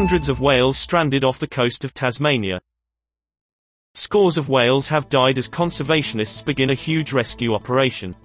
hundreds of whales stranded off the coast of Tasmania. Scores of whales have died as conservationists begin a huge rescue operation.